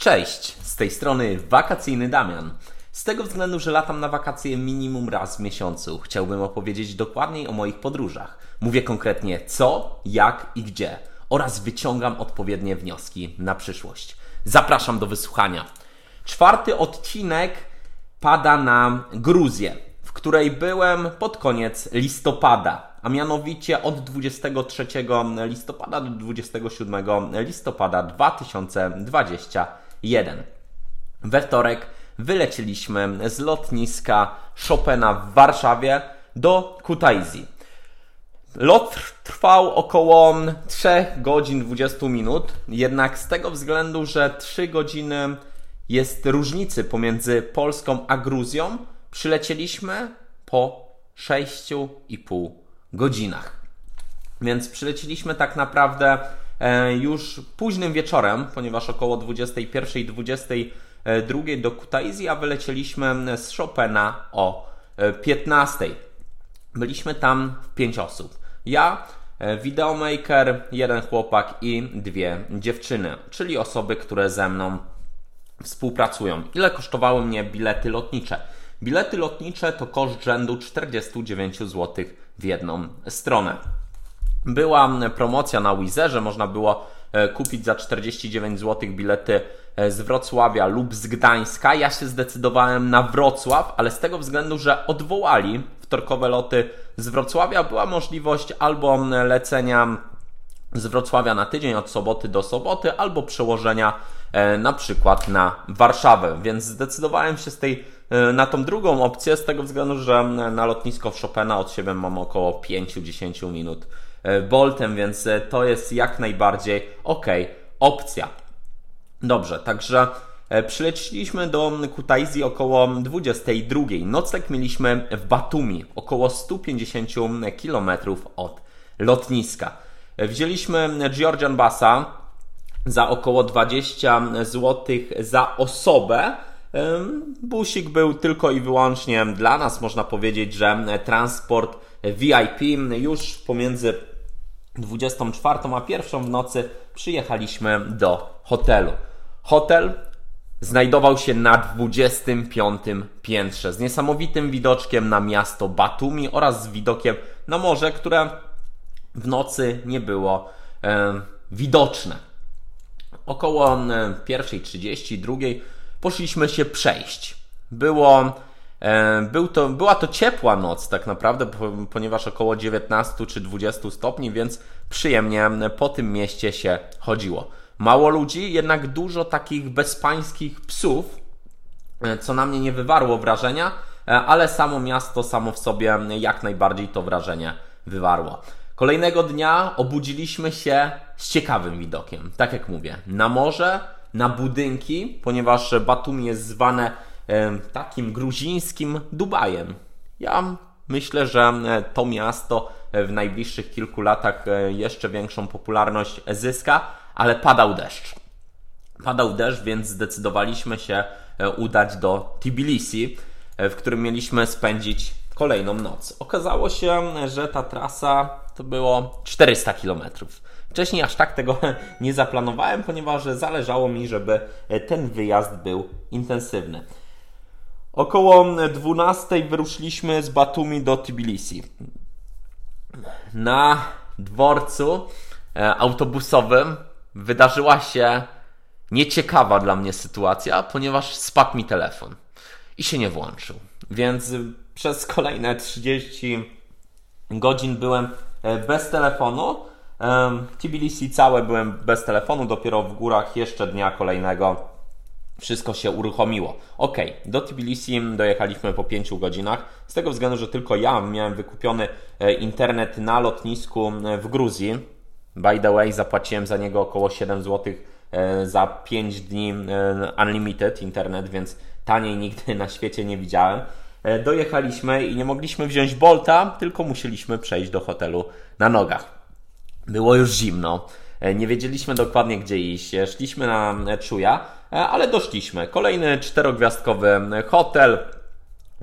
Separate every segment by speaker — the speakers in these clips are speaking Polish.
Speaker 1: Cześć, z tej strony wakacyjny Damian. Z tego względu, że latam na wakacje minimum raz w miesiącu, chciałbym opowiedzieć dokładniej o moich podróżach. Mówię konkretnie co, jak i gdzie oraz wyciągam odpowiednie wnioski na przyszłość. Zapraszam do wysłuchania. Czwarty odcinek pada na Gruzję, w której byłem pod koniec listopada, a mianowicie od 23 listopada do 27 listopada 2021. We wtorek wylecieliśmy z lotniska Chopina w Warszawie do Kutaizji. Lot trwał około 3 godzin 20 minut, jednak z tego względu, że 3 godziny jest różnicy pomiędzy Polską a Gruzją, przylecieliśmy po 6,5 godzinach. Więc przylecieliśmy tak naprawdę już późnym wieczorem, ponieważ około 21 22 do Kutaizji, a wylecieliśmy z Chopina o 15. E, Byliśmy tam w 5 osób. Ja, e, videomaker, jeden chłopak i dwie dziewczyny, czyli osoby, które ze mną współpracują. Ile kosztowały mnie bilety lotnicze? Bilety lotnicze to koszt rzędu 49 zł w jedną stronę. Była promocja na Wizerze, można było e, kupić za 49 zł bilety e, z Wrocławia lub z Gdańska. Ja się zdecydowałem na Wrocław, ale z tego względu, że odwołali wtorkowe loty z Wrocławia, była możliwość albo lecenia z Wrocławia na tydzień od soboty do soboty, albo przełożenia e, na przykład na Warszawę. Więc zdecydowałem się z tej, na tą drugą opcję, z tego względu, że na lotnisko w Chopina od siebie mam około 5-10 minut Boltem, więc to jest jak najbardziej ok opcja. Dobrze, także Przyleciliśmy do Kutaizji około 22. Nocleg mieliśmy w Batumi, około 150 km od lotniska. Wzięliśmy Georgian Bassa za około 20 zł za osobę. Busik był tylko i wyłącznie dla nas, można powiedzieć, że transport VIP już pomiędzy 24 a 1 w nocy przyjechaliśmy do hotelu. Hotel znajdował się na 25 piętrze z niesamowitym widoczkiem na miasto Batumi oraz z widokiem na morze, które w nocy nie było e, widoczne. Około 1.30, drugiej poszliśmy się przejść. Było, e, był to, była to ciepła noc tak naprawdę, ponieważ około 19 czy 20 stopni, więc przyjemnie po tym mieście się chodziło. Mało ludzi, jednak dużo takich bezpańskich psów, e, co na mnie nie wywarło wrażenia, e, ale samo miasto samo w sobie jak najbardziej to wrażenie wywarło. Kolejnego dnia obudziliśmy się z ciekawym widokiem. Tak jak mówię, na morze, na budynki, ponieważ Batumi jest zwane e, takim gruzińskim Dubajem. Ja myślę, że to miasto w najbliższych kilku latach jeszcze większą popularność zyska, ale padał deszcz. Padał deszcz, więc zdecydowaliśmy się e, udać do Tbilisi, e, w którym mieliśmy spędzić kolejną noc. Okazało się, że ta trasa to było 400 km. Wcześniej aż tak tego nie zaplanowałem, ponieważ zależało mi, żeby e, ten wyjazd był intensywny. Około 12 wyruszyliśmy z Batumi do Tbilisi. Na dworcu autobusowym wydarzyła się nieciekawa dla mnie sytuacja, ponieważ spadł mi telefon i się nie włączył. Więc przez kolejne 30 godzin byłem e, bez telefonu. Tbilisi całe byłem bez telefonu, dopiero w górach jeszcze dnia kolejnego wszystko się uruchomiło. Ok, do Tbilisi dojechaliśmy po 5 godzinach, z tego względu, że tylko ja miałem wykupiony e, internet na lotnisku e, w Gruzji By the way, zapłaciłem za niego około 7 zł e, za 5 dni unlimited internet, więc taniej nigdy na świecie nie widziałem. Dojechaliśmy i nie mogliśmy wziąć Bolta, tylko musieliśmy przejść do hotelu na nogach. Było już zimno, nie wiedzieliśmy dokładnie gdzie iść. Szliśmy na Czuja, ale doszliśmy. Kolejny czterogwiazdkowy hotel,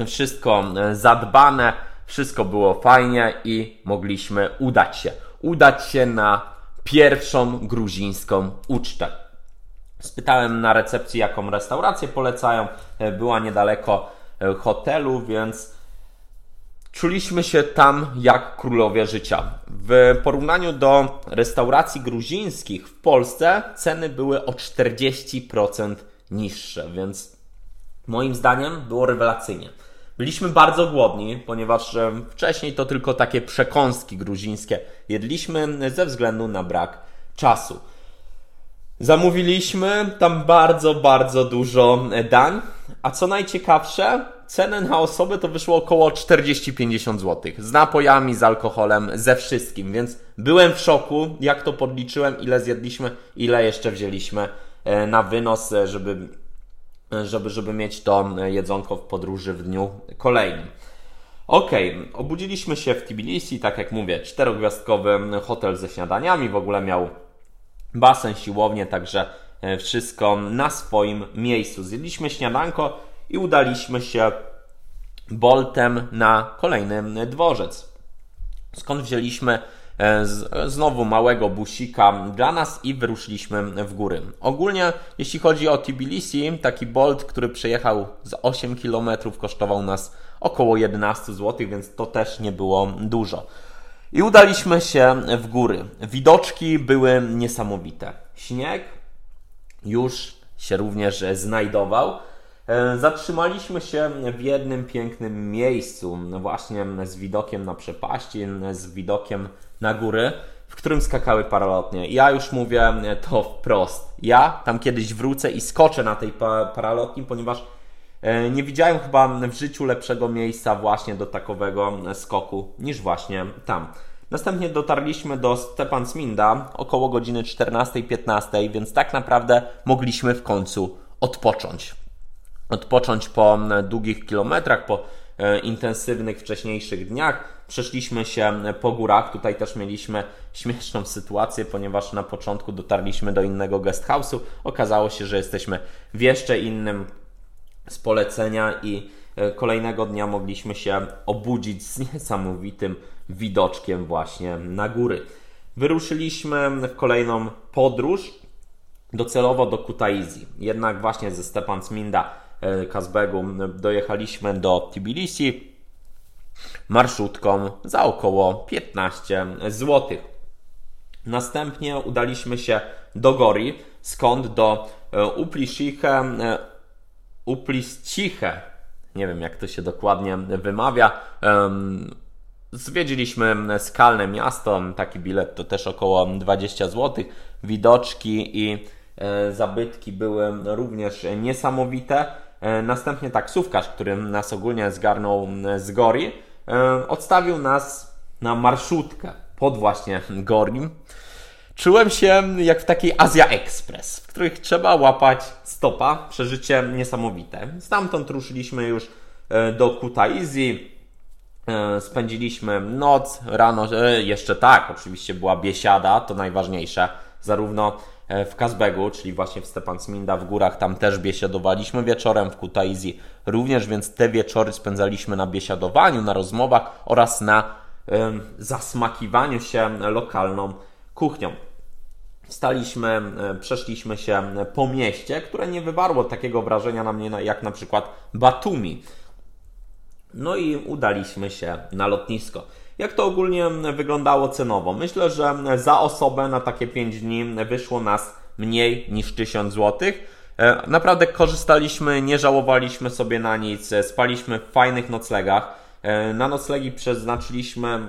Speaker 1: wszystko zadbane, wszystko było fajnie i mogliśmy udać się udać się na pierwszą gruzińską ucztę. Spytałem na recepcji, jaką restaurację polecają. E, była niedaleko e, hotelu, więc czuliśmy się tam jak królowie życia. W porównaniu do restauracji gruzińskich w Polsce ceny były o 40% niższe, więc moim zdaniem było rewelacyjnie. Byliśmy bardzo głodni, ponieważ e, wcześniej to tylko takie przekąski gruzińskie jedliśmy ze względu na brak czasu. Zamówiliśmy tam bardzo, bardzo dużo dań, a co najciekawsze, cenę na osobę to wyszło około 40-50 zł. Z napojami, z alkoholem, ze wszystkim, więc byłem w szoku, jak to podliczyłem, ile zjedliśmy, ile jeszcze wzięliśmy e, na wynos, e, żeby, e, żeby, żeby mieć to jedzonko w podróży w dniu kolejnym. Ok, obudziliśmy się w Tbilisi, tak jak mówię, czterogwiazdkowy hotel ze śniadaniami, w ogóle miał basen, siłownię, także wszystko na swoim miejscu. Zjedliśmy śniadanko i udaliśmy się Boltem na kolejny dworzec. Skąd wzięliśmy e, znowu małego busika dla nas i wyruszyliśmy w góry. Ogólnie, jeśli chodzi o Tbilisi, taki Bolt, który przejechał z 8 km, kosztował nas około 11 zł, więc to też nie było dużo. I udaliśmy się w góry. Widoczki były niesamowite. Śnieg już się również znajdował. E, zatrzymaliśmy się w jednym pięknym miejscu, właśnie z widokiem na przepaści, z widokiem na góry, w którym skakały paralotnie. Ja już mówię to wprost. Ja tam kiedyś wrócę i skoczę na tej paralotni, ponieważ e, nie widziałem chyba w życiu lepszego miejsca właśnie do takowego skoku niż właśnie tam. Następnie dotarliśmy do Stepan Sminda około godziny 14-15, więc tak naprawdę mogliśmy w końcu odpocząć odpocząć po długich kilometrach, po e, intensywnych wcześniejszych dniach. Przeszliśmy się po górach. Tutaj też mieliśmy śmieszną sytuację, ponieważ na początku dotarliśmy do innego guest house'u. Okazało się, że jesteśmy w jeszcze innym z polecenia i e, kolejnego dnia mogliśmy się obudzić z niesamowitym widoczkiem właśnie na góry. Wyruszyliśmy w kolejną podróż, docelowo do Kutaisi. Jednak właśnie ze Stepan Sminda E, Kazbegu dojechaliśmy do Tbilisi marszutką za około 15 zł. Następnie udaliśmy się do Gori, skąd do e, Uplisiche, e, Upliściche, nie wiem jak to się dokładnie wymawia. Zwiedziliśmy skalne miasto, taki bilet to też około 20 zł. Widoczki i zabytki były również niesamowite. E, następnie taksówkarz, który nas ogólnie zgarnął z Gori, e, odstawił nas na marszutkę pod właśnie Gori. Czułem się jak w takiej Azja Express, w których trzeba łapać stopa, przeżycie niesamowite. Stamtąd ruszyliśmy już e, do Kutaisi, spędziliśmy noc, rano, jeszcze tak, oczywiście była biesiada, to najważniejsze, zarówno w Kazbegu, czyli właśnie w Stepansminda w górach, tam też biesiadowaliśmy wieczorem w Kutaizji również, więc te wieczory spędzaliśmy na biesiadowaniu, na rozmowach oraz na zasmakiwaniu się lokalną kuchnią. Staliśmy, y, przeszliśmy się po mieście, które nie wywarło takiego wrażenia na mnie jak na przykład Batumi. No i udaliśmy się na lotnisko. Jak to ogólnie wyglądało cenowo? Myślę, że za osobę na takie 5 dni wyszło nas mniej niż 1000 zł. E, naprawdę korzystaliśmy, nie żałowaliśmy sobie na nic, spaliśmy w fajnych noclegach. E, na noclegi przeznaczyliśmy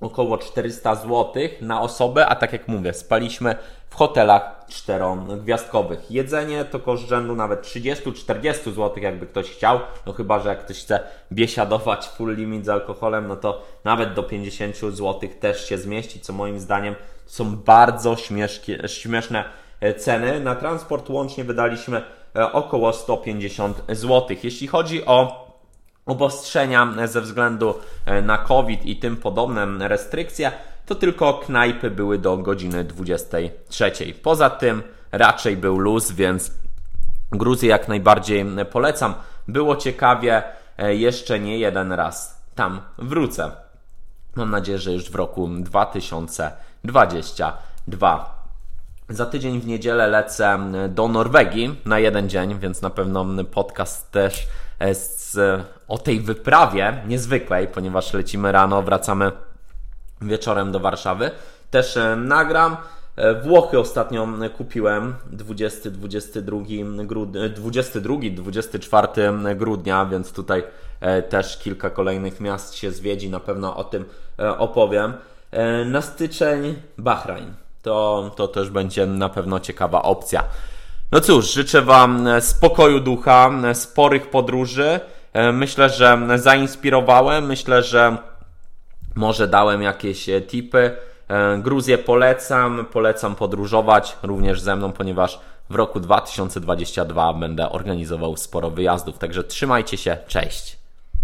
Speaker 1: około 400 zł na osobę, a tak jak mówię, spaliśmy w hotelach czterogwiazdkowych. Jedzenie to koszt rzędu nawet 30-40 zł, jakby ktoś chciał. No chyba, że jak ktoś chce biesiadować full limit z alkoholem, no to nawet do 50 zł też się zmieści, co moim zdaniem są bardzo śmieszkie, śmieszne e, ceny. Na transport łącznie wydaliśmy e, około 150 zł. Jeśli chodzi o obostrzenia ze względu e, na COVID i tym podobne restrykcje, to tylko knajpy były do godziny 23. Poza tym raczej był luz, więc Gruzję jak najbardziej polecam. Było ciekawie, e, jeszcze nie jeden raz tam wrócę. Mam nadzieję, że już w roku 2022. Za tydzień w niedzielę lecę do Norwegii na jeden dzień, więc na pewno podcast też z, o tej wyprawie niezwykłej, ponieważ lecimy rano, wracamy wieczorem do Warszawy. Też nagram. Włochy ostatnio kupiłem 20, 22, grud... 22, 24 grudnia, więc tutaj też kilka kolejnych miast się zwiedzi, na pewno o tym opowiem. Na styczeń Bahrain to, to też będzie na pewno ciekawa opcja. No cóż, życzę Wam spokoju ducha, sporych podróży. E, myślę, że zainspirowałem, myślę, że może dałem jakieś e, tipy. E, Gruzję polecam, polecam podróżować również ze mną, ponieważ w roku 2022 będę organizował sporo wyjazdów. Także trzymajcie się, cześć.